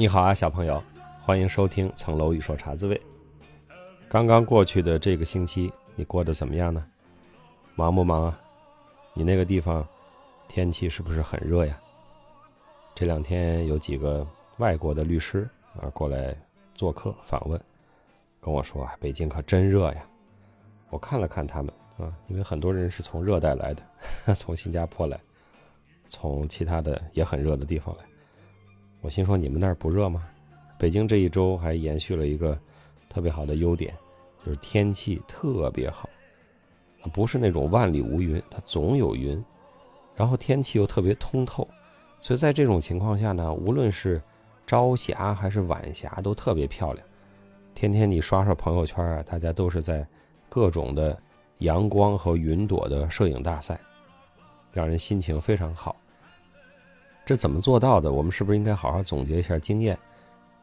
你好啊，小朋友，欢迎收听《层楼一说茶滋味》。刚刚过去的这个星期，你过得怎么样呢？忙不忙啊？你那个地方天气是不是很热呀？这两天有几个外国的律师啊过来做客访问，跟我说啊，北京可真热呀。我看了看他们啊，因为很多人是从热带来的，从新加坡来，从其他的也很热的地方来。我心说你们那儿不热吗？北京这一周还延续了一个特别好的优点，就是天气特别好，不是那种万里无云，它总有云，然后天气又特别通透，所以在这种情况下呢，无论是朝霞还是晚霞都特别漂亮。天天你刷刷朋友圈啊，大家都是在各种的阳光和云朵的摄影大赛，让人心情非常好。这怎么做到的？我们是不是应该好好总结一下经验？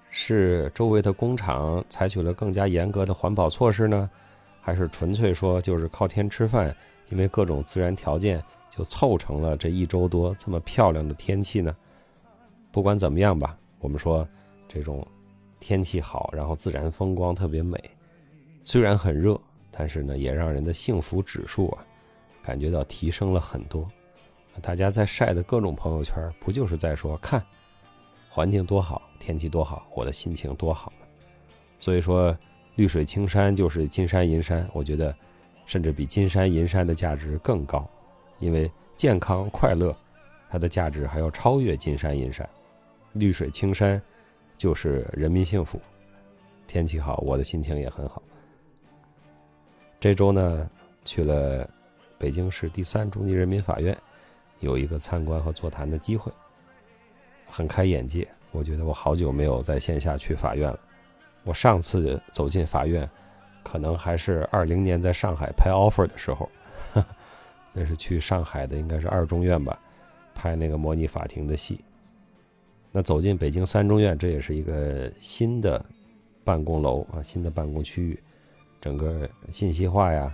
是周围的工厂采取了更加严格的环保措施呢，还是纯粹说就是靠天吃饭？因为各种自然条件就凑成了这一周多这么漂亮的天气呢？不管怎么样吧，我们说这种天气好，然后自然风光特别美，虽然很热，但是呢，也让人的幸福指数啊感觉到提升了很多。大家在晒的各种朋友圈，不就是在说看环境多好，天气多好，我的心情多好吗？所以说，绿水青山就是金山银山。我觉得，甚至比金山银山的价值更高，因为健康快乐，它的价值还要超越金山银山。绿水青山就是人民幸福，天气好，我的心情也很好。这周呢，去了北京市第三中级人民法院。有一个参观和座谈的机会，很开眼界。我觉得我好久没有在线下去法院了。我上次走进法院，可能还是二零年在上海拍 offer 的时候，那是去上海的，应该是二中院吧，拍那个模拟法庭的戏。那走进北京三中院，这也是一个新的办公楼啊，新的办公区域，整个信息化呀，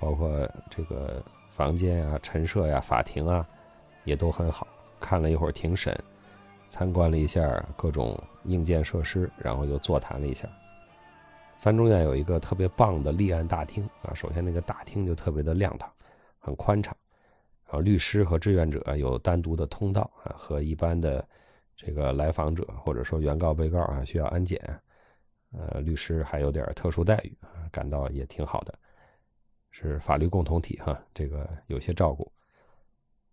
包括这个房间呀、陈设呀、法庭啊。也都很好，看了一会儿庭审，参观了一下各种硬件设施，然后又座谈了一下。三中院有一个特别棒的立案大厅啊，首先那个大厅就特别的亮堂，很宽敞，然后律师和志愿者有单独的通道啊，和一般的这个来访者或者说原告被告啊需要安检，呃，律师还有点特殊待遇啊，感到也挺好的，是法律共同体哈，这个有些照顾。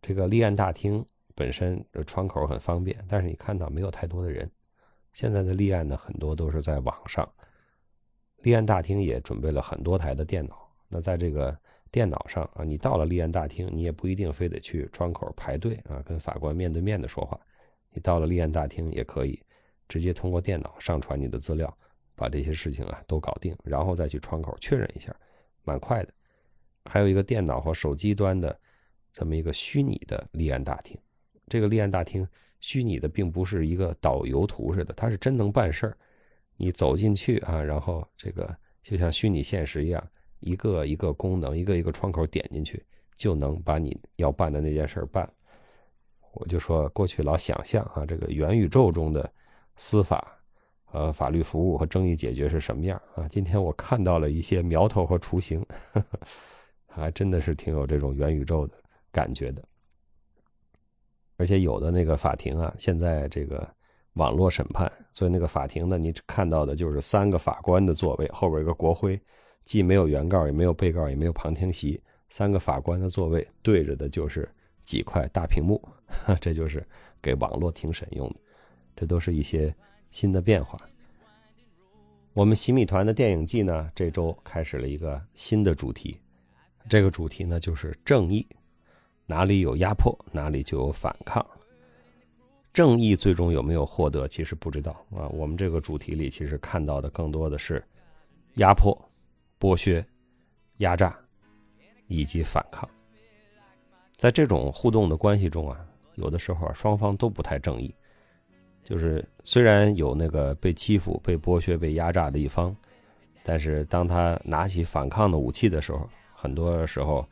这个立案大厅本身的窗口很方便，但是你看到没有太多的人。现在的立案呢，很多都是在网上。立案大厅也准备了很多台的电脑。那在这个电脑上啊，你到了立案大厅，你也不一定非得去窗口排队啊，跟法官面对面的说话。你到了立案大厅也可以直接通过电脑上传你的资料，把这些事情啊都搞定，然后再去窗口确认一下，蛮快的。还有一个电脑和手机端的。这么一个虚拟的立案大厅，这个立案大厅虚拟的并不是一个导游图似的，它是真能办事儿。你走进去啊，然后这个就像虚拟现实一样，一个一个功能，一个一个窗口点进去，就能把你要办的那件事儿办。我就说过去老想象啊，这个元宇宙中的司法和法律服务和争议解决是什么样啊？今天我看到了一些苗头和雏形，还真的是挺有这种元宇宙的。感觉的，而且有的那个法庭啊，现在这个网络审判，所以那个法庭呢，你看到的就是三个法官的座位，后边一个国徽，既没有原告，也没有被告，也没有旁听席，三个法官的座位对着的就是几块大屏幕，这就是给网络庭审用的，这都是一些新的变化。我们洗米团的电影季呢，这周开始了一个新的主题，这个主题呢就是正义。哪里有压迫，哪里就有反抗。正义最终有没有获得，其实不知道啊。我们这个主题里，其实看到的更多的是压迫、剥削、压榨以及反抗。在这种互动的关系中啊，有的时候啊，双方都不太正义。就是虽然有那个被欺负、被剥削、被压榨的一方，但是当他拿起反抗的武器的时候，很多时候。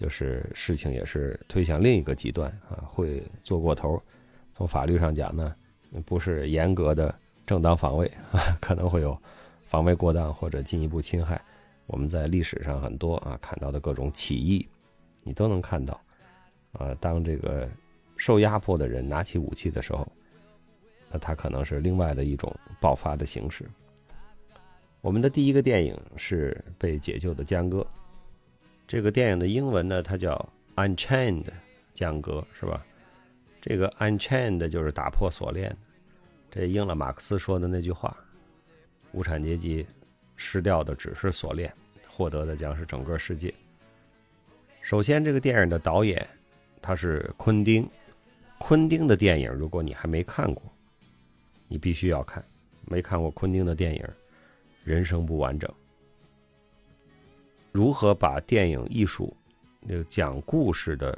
就是事情也是推向另一个极端啊，会做过头。从法律上讲呢，不是严格的正当防卫啊，可能会有防卫过当或者进一步侵害。我们在历史上很多啊看到的各种起义，你都能看到啊。当这个受压迫的人拿起武器的时候，那他可能是另外的一种爆发的形式。我们的第一个电影是被解救的江哥，这个电影的英文呢，它叫《Unchained》，江哥是吧？这个 Unchained 就是打破锁链，这应了马克思说的那句话：无产阶级失掉的只是锁链，获得的将是整个世界。首先，这个电影的导演他是昆汀，昆汀的电影如果你还没看过，你必须要看。没看过昆汀的电影，人生不完整。如何把电影艺术那个讲故事的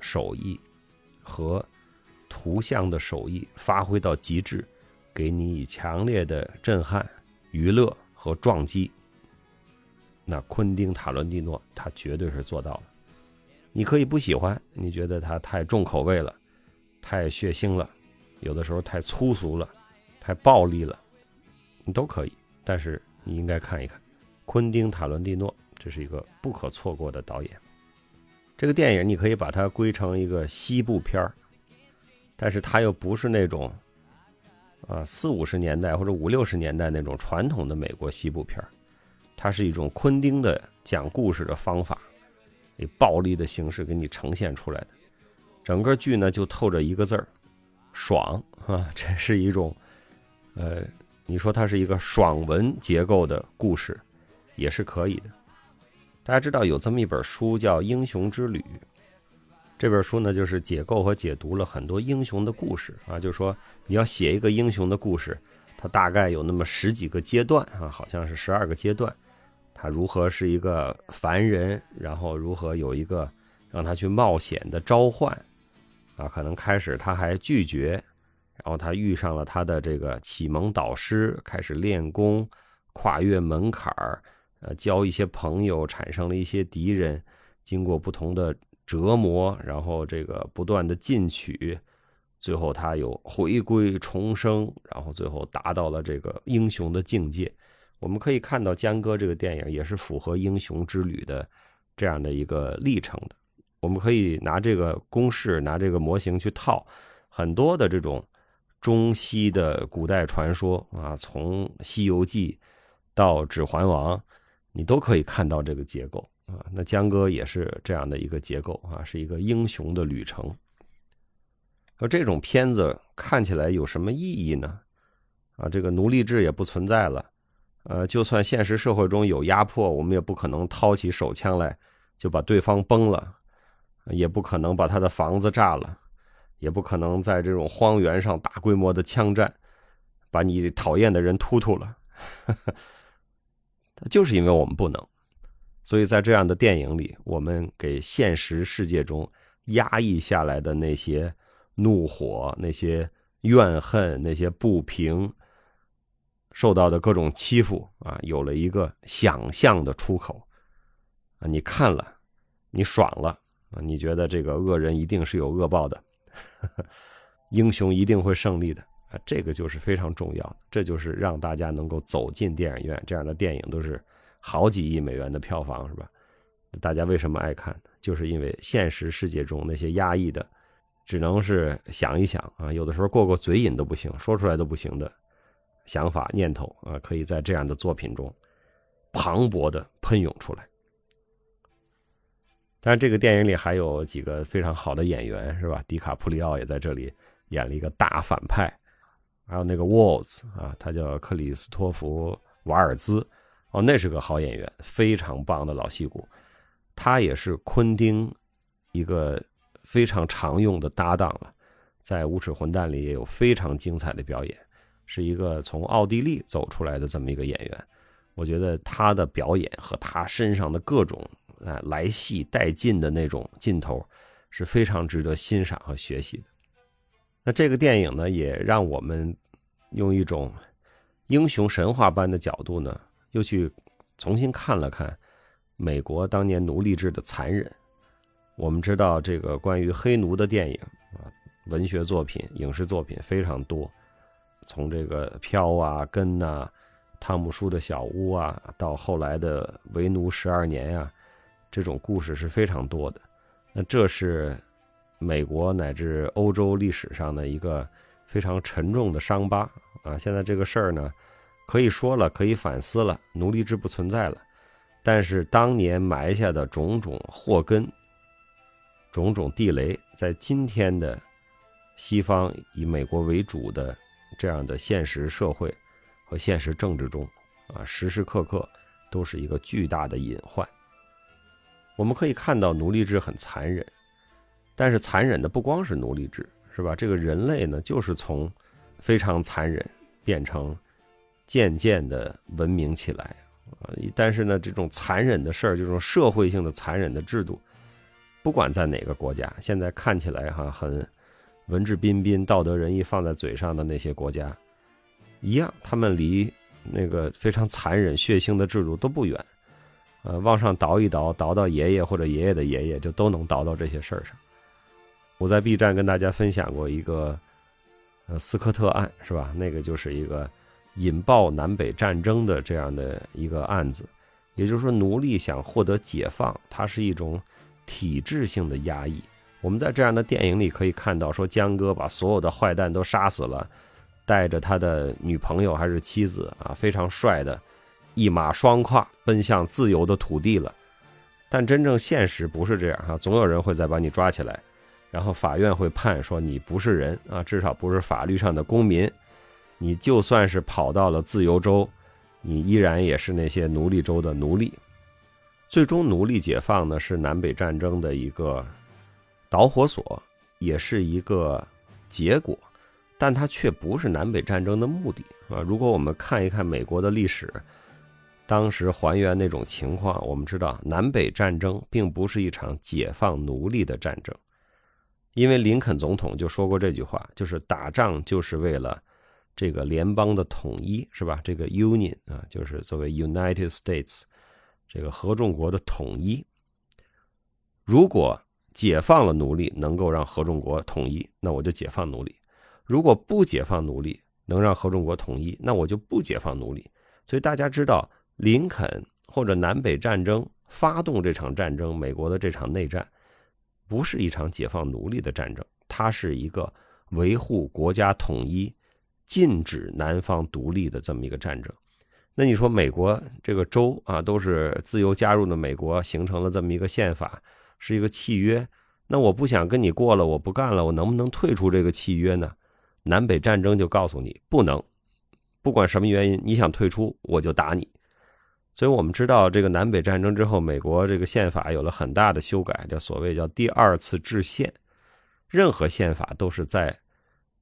手艺和图像的手艺发挥到极致，给你以强烈的震撼、娱乐和撞击。那昆汀·塔伦蒂诺他绝对是做到了。你可以不喜欢，你觉得他太重口味了，太血腥了，有的时候太粗俗了，太暴力了，你都可以。但是你应该看一看昆汀·塔伦蒂诺，这是一个不可错过的导演。这个电影你可以把它归成一个西部片儿。但是它又不是那种，啊四五十年代或者五六十年代那种传统的美国西部片儿它是一种昆汀的讲故事的方法，以暴力的形式给你呈现出来的。整个剧呢就透着一个字儿，爽 啊！这是一种，呃，你说它是一个爽文结构的故事，也是可以的。大家知道有这么一本书叫《英雄之旅》。这本书呢，就是解构和解读了很多英雄的故事啊。就是说，你要写一个英雄的故事，它大概有那么十几个阶段啊，好像是十二个阶段。他如何是一个凡人，然后如何有一个让他去冒险的召唤啊？可能开始他还拒绝，然后他遇上了他的这个启蒙导师，开始练功，跨越门槛儿，呃，交一些朋友，产生了一些敌人，经过不同的。折磨，然后这个不断的进取，最后他有回归重生，然后最后达到了这个英雄的境界。我们可以看到江哥这个电影也是符合英雄之旅的这样的一个历程的。我们可以拿这个公式，拿这个模型去套很多的这种中西的古代传说啊，从《西游记》到《指环王》，你都可以看到这个结构。啊，那江哥也是这样的一个结构啊，是一个英雄的旅程。而这种片子看起来有什么意义呢？啊，这个奴隶制也不存在了，呃，就算现实社会中有压迫，我们也不可能掏起手枪来就把对方崩了，也不可能把他的房子炸了，也不可能在这种荒原上大规模的枪战，把你讨厌的人突突了。就是因为我们不能。所以在这样的电影里，我们给现实世界中压抑下来的那些怒火、那些怨恨、那些不平，受到的各种欺负啊，有了一个想象的出口啊！你看了，你爽了啊！你觉得这个恶人一定是有恶报的，英雄一定会胜利的这个就是非常重要，这就是让大家能够走进电影院。这样的电影都是。好几亿美元的票房是吧？大家为什么爱看？就是因为现实世界中那些压抑的，只能是想一想啊，有的时候过过嘴瘾都不行，说出来都不行的想法念头啊，可以在这样的作品中磅礴的喷涌出来。当然，这个电影里还有几个非常好的演员是吧？迪卡普里奥也在这里演了一个大反派，还有那个沃兹啊，他叫克里斯托弗瓦尔兹。哦，那是个好演员，非常棒的老戏骨，他也是昆汀一个非常常用的搭档了，在《无耻混蛋》里也有非常精彩的表演，是一个从奥地利走出来的这么一个演员，我觉得他的表演和他身上的各种啊来戏带劲的那种劲头是非常值得欣赏和学习的。那这个电影呢，也让我们用一种英雄神话般的角度呢。又去重新看了看美国当年奴隶制的残忍。我们知道，这个关于黑奴的电影啊，文学作品、影视作品非常多。从这个飘啊、根呐、汤姆叔的小屋啊，到后来的为奴十二年呀，这种故事是非常多的。那这是美国乃至欧洲历史上的一个非常沉重的伤疤啊！现在这个事儿呢，可以说了，可以反思了，奴隶制不存在了。但是当年埋下的种种祸根、种种地雷，在今天的西方以美国为主的这样的现实社会和现实政治中，啊，时时刻刻都是一个巨大的隐患。我们可以看到奴隶制很残忍，但是残忍的不光是奴隶制，是吧？这个人类呢，就是从非常残忍变成渐渐的文明起来。啊，但是呢，这种残忍的事儿，这种社会性的残忍的制度，不管在哪个国家，现在看起来哈很文质彬彬、道德仁义放在嘴上的那些国家，一样，他们离那个非常残忍、血腥的制度都不远。呃，往上倒一倒，倒到爷爷或者爷爷的爷爷，就都能倒到这些事儿上。我在 B 站跟大家分享过一个呃斯科特案，是吧？那个就是一个。引爆南北战争的这样的一个案子，也就是说，奴隶想获得解放，它是一种体制性的压抑。我们在这样的电影里可以看到，说江哥把所有的坏蛋都杀死了，带着他的女朋友还是妻子啊，非常帅的，一马双跨奔向自由的土地了。但真正现实不是这样哈，总有人会再把你抓起来，然后法院会判说你不是人啊，至少不是法律上的公民。你就算是跑到了自由州，你依然也是那些奴隶州的奴隶。最终，奴隶解放呢是南北战争的一个导火索，也是一个结果，但它却不是南北战争的目的啊！如果我们看一看美国的历史，当时还原那种情况，我们知道南北战争并不是一场解放奴隶的战争，因为林肯总统就说过这句话，就是打仗就是为了。这个联邦的统一是吧？这个 Union 啊，就是作为 United States 这个合众国的统一。如果解放了奴隶，能够让合众国统一，那我就解放奴隶；如果不解放奴隶，能让合众国统一，那我就不解放奴隶。所以大家知道，林肯或者南北战争发动这场战争，美国的这场内战，不是一场解放奴隶的战争，它是一个维护国家统一。禁止南方独立的这么一个战争，那你说美国这个州啊，都是自由加入的美国，形成了这么一个宪法，是一个契约。那我不想跟你过了，我不干了，我能不能退出这个契约呢？南北战争就告诉你不能，不管什么原因，你想退出，我就打你。所以我们知道，这个南北战争之后，美国这个宪法有了很大的修改，叫所谓叫第二次制宪。任何宪法都是在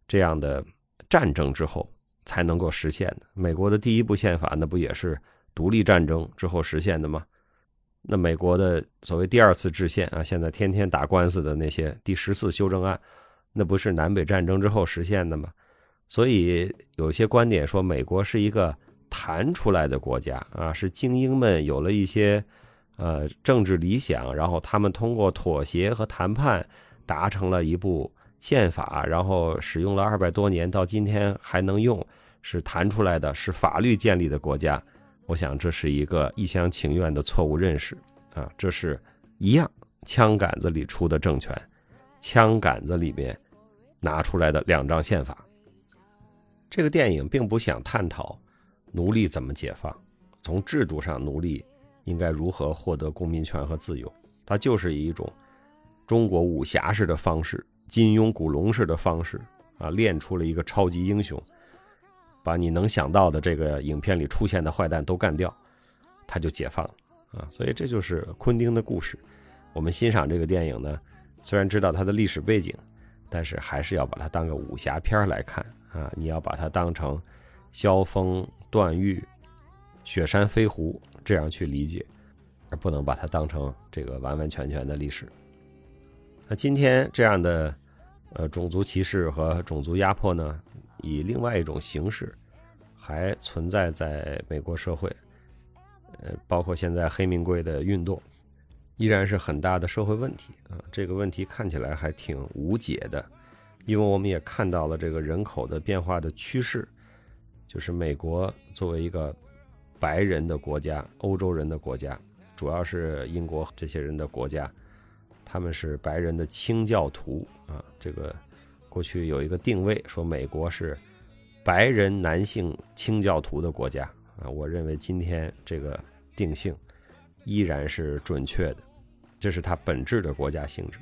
这样的。战争之后才能够实现的。美国的第一部宪法，那不也是独立战争之后实现的吗？那美国的所谓第二次制宪啊，现在天天打官司的那些第十次修正案，那不是南北战争之后实现的吗？所以有些观点说，美国是一个弹出来的国家啊，是精英们有了一些呃政治理想，然后他们通过妥协和谈判达成了一部。宪法，然后使用了二百多年，到今天还能用，是弹出来的，是法律建立的国家。我想这是一个一厢情愿的错误认识啊！这是一样枪杆子里出的政权，枪杆子里面拿出来的两张宪法。这个电影并不想探讨奴隶怎么解放，从制度上奴隶应该如何获得公民权和自由，它就是以一种中国武侠式的方式。金庸、古龙式的方式啊，练出了一个超级英雄，把你能想到的这个影片里出现的坏蛋都干掉，他就解放了啊！所以这就是昆汀的故事。我们欣赏这个电影呢，虽然知道它的历史背景，但是还是要把它当个武侠片来看啊！你要把它当成萧峰、段誉、雪山飞狐这样去理解，而不能把它当成这个完完全全的历史。那今天这样的。呃，种族歧视和种族压迫呢，以另外一种形式还存在在美国社会。呃，包括现在黑名贵的运动，依然是很大的社会问题啊。这个问题看起来还挺无解的，因为我们也看到了这个人口的变化的趋势，就是美国作为一个白人的国家、欧洲人的国家，主要是英国这些人的国家，他们是白人的清教徒啊。这个过去有一个定位，说美国是白人男性清教徒的国家啊。我认为今天这个定性依然是准确的，这是它本质的国家性质。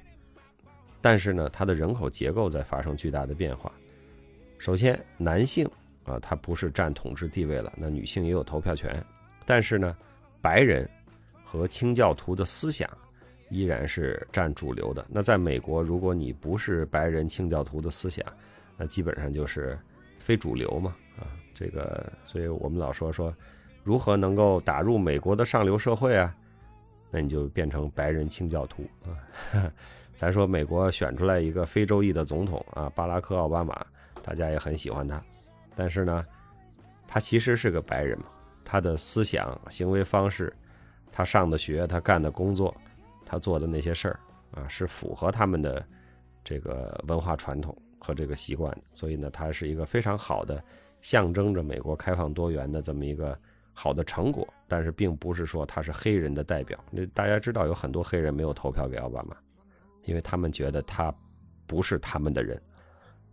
但是呢，它的人口结构在发生巨大的变化。首先，男性啊，他不是占统治地位了，那女性也有投票权。但是呢，白人和清教徒的思想依然是占主流的。那在美国，如果你不是白人清教徒的思想，那基本上就是非主流嘛啊。这个，所以我们老说说，如何能够打入美国的上流社会啊？那你就变成白人清教徒啊。咱说美国选出来一个非洲裔的总统啊，巴拉克奥巴马，大家也很喜欢他，但是呢，他其实是个白人嘛，他的思想、行为方式，他上的学，他干的工作，他做的那些事儿啊，是符合他们的这个文化传统和这个习惯，所以呢，他是一个非常好的象征着美国开放多元的这么一个好的成果，但是并不是说他是黑人的代表。那大家知道有很多黑人没有投票给奥巴马。因为他们觉得他不是他们的人。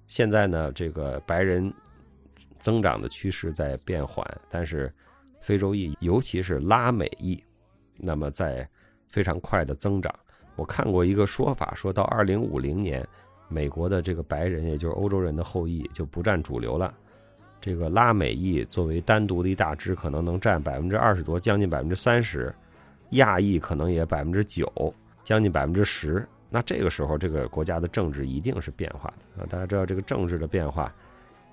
现在呢，这个白人增长的趋势在变缓，但是非洲裔，尤其是拉美裔，那么在非常快的增长。我看过一个说法，说到二零五零年，美国的这个白人，也就是欧洲人的后裔就不占主流了。这个拉美裔作为单独的一大支，可能能占百分之二十多，将近百分之三十；亚裔可能也百分之九，将近百分之十。那这个时候，这个国家的政治一定是变化的啊！大家知道，这个政治的变化，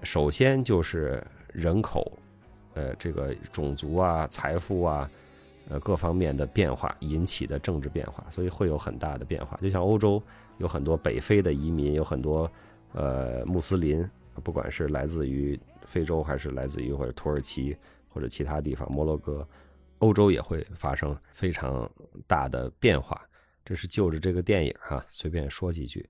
首先就是人口，呃，这个种族啊、财富啊，呃，各方面的变化引起的政治变化，所以会有很大的变化。就像欧洲有很多北非的移民，有很多呃穆斯林，不管是来自于非洲还是来自于或者土耳其或者其他地方，摩洛哥，欧洲也会发生非常大的变化。这是就着这个电影哈，随便说几句。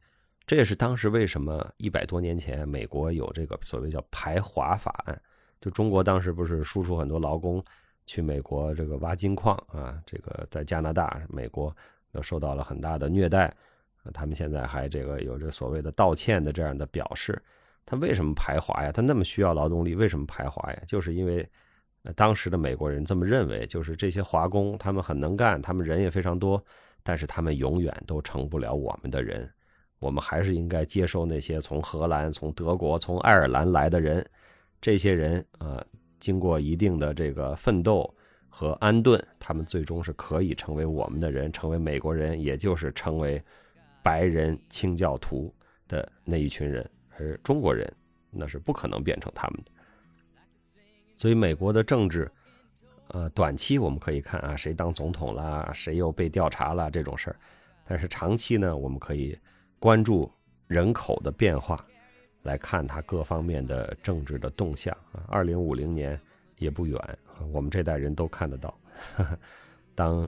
这也是当时为什么一百多年前美国有这个所谓叫排华法案。就中国当时不是输出很多劳工去美国这个挖金矿啊，这个在加拿大、美国都受到了很大的虐待。他们现在还这个有着所谓的道歉的这样的表示。他为什么排华呀？他那么需要劳动力，为什么排华呀？就是因为当时的美国人这么认为，就是这些华工他们很能干，他们人也非常多。但是他们永远都成不了我们的人，我们还是应该接受那些从荷兰、从德国、从爱尔兰来的人。这些人啊，经过一定的这个奋斗和安顿，他们最终是可以成为我们的人，成为美国人，也就是成为白人清教徒的那一群人。而中国人那是不可能变成他们的。所以，美国的政治。呃，短期我们可以看啊，谁当总统啦，谁又被调查了这种事儿。但是长期呢，我们可以关注人口的变化，来看它各方面的政治的动向啊。二零五零年也不远，我们这代人都看得到。当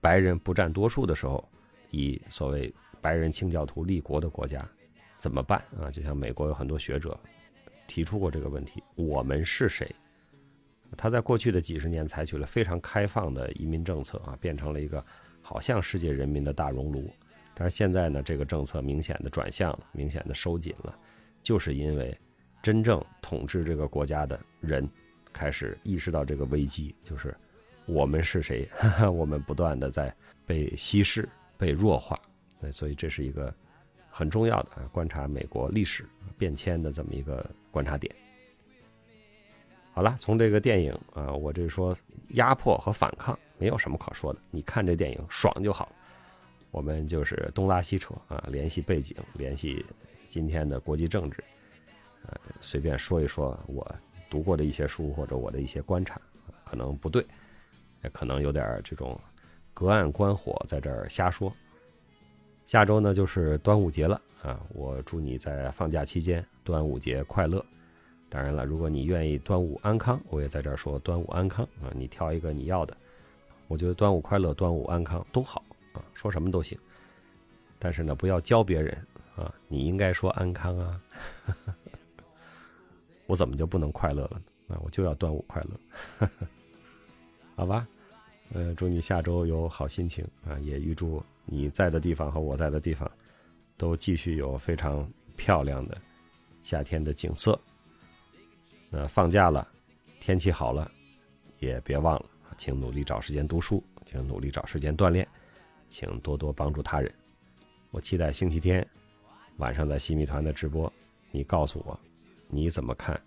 白人不占多数的时候，以所谓白人清教徒立国的国家怎么办啊？就像美国有很多学者提出过这个问题：我们是谁？他在过去的几十年采取了非常开放的移民政策啊，变成了一个好像世界人民的大熔炉。但是现在呢，这个政策明显的转向了，明显的收紧了，就是因为真正统治这个国家的人开始意识到这个危机，就是我们是谁，我们不断的在被稀释、被弱化。那所以这是一个很重要的啊，观察美国历史变迁的这么一个观察点。好了，从这个电影啊，我这说压迫和反抗没有什么可说的，你看这电影爽就好。我们就是东拉西扯啊，联系背景，联系今天的国际政治，呃，随便说一说我读过的一些书或者我的一些观察，可能不对，也可能有点这种隔岸观火，在这儿瞎说。下周呢就是端午节了啊，我祝你在放假期间端午节快乐。当然了，如果你愿意端午安康，我也在这儿说端午安康啊！你挑一个你要的，我觉得端午快乐、端午安康都好说什么都行。但是呢，不要教别人啊，你应该说安康啊。我怎么就不能快乐了呢？啊，我就要端午快乐，好吧？呃，祝你下周有好心情啊！也预祝你在的地方和我在的地方，都继续有非常漂亮的夏天的景色。那放假了，天气好了，也别忘了，请努力找时间读书，请努力找时间锻炼，请多多帮助他人。我期待星期天晚上在西米团的直播，你告诉我你怎么看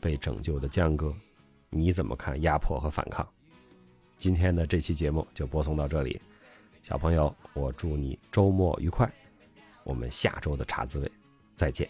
被拯救的江哥，你怎么看压迫和反抗？今天的这期节目就播送到这里，小朋友，我祝你周末愉快，我们下周的茶滋味再见。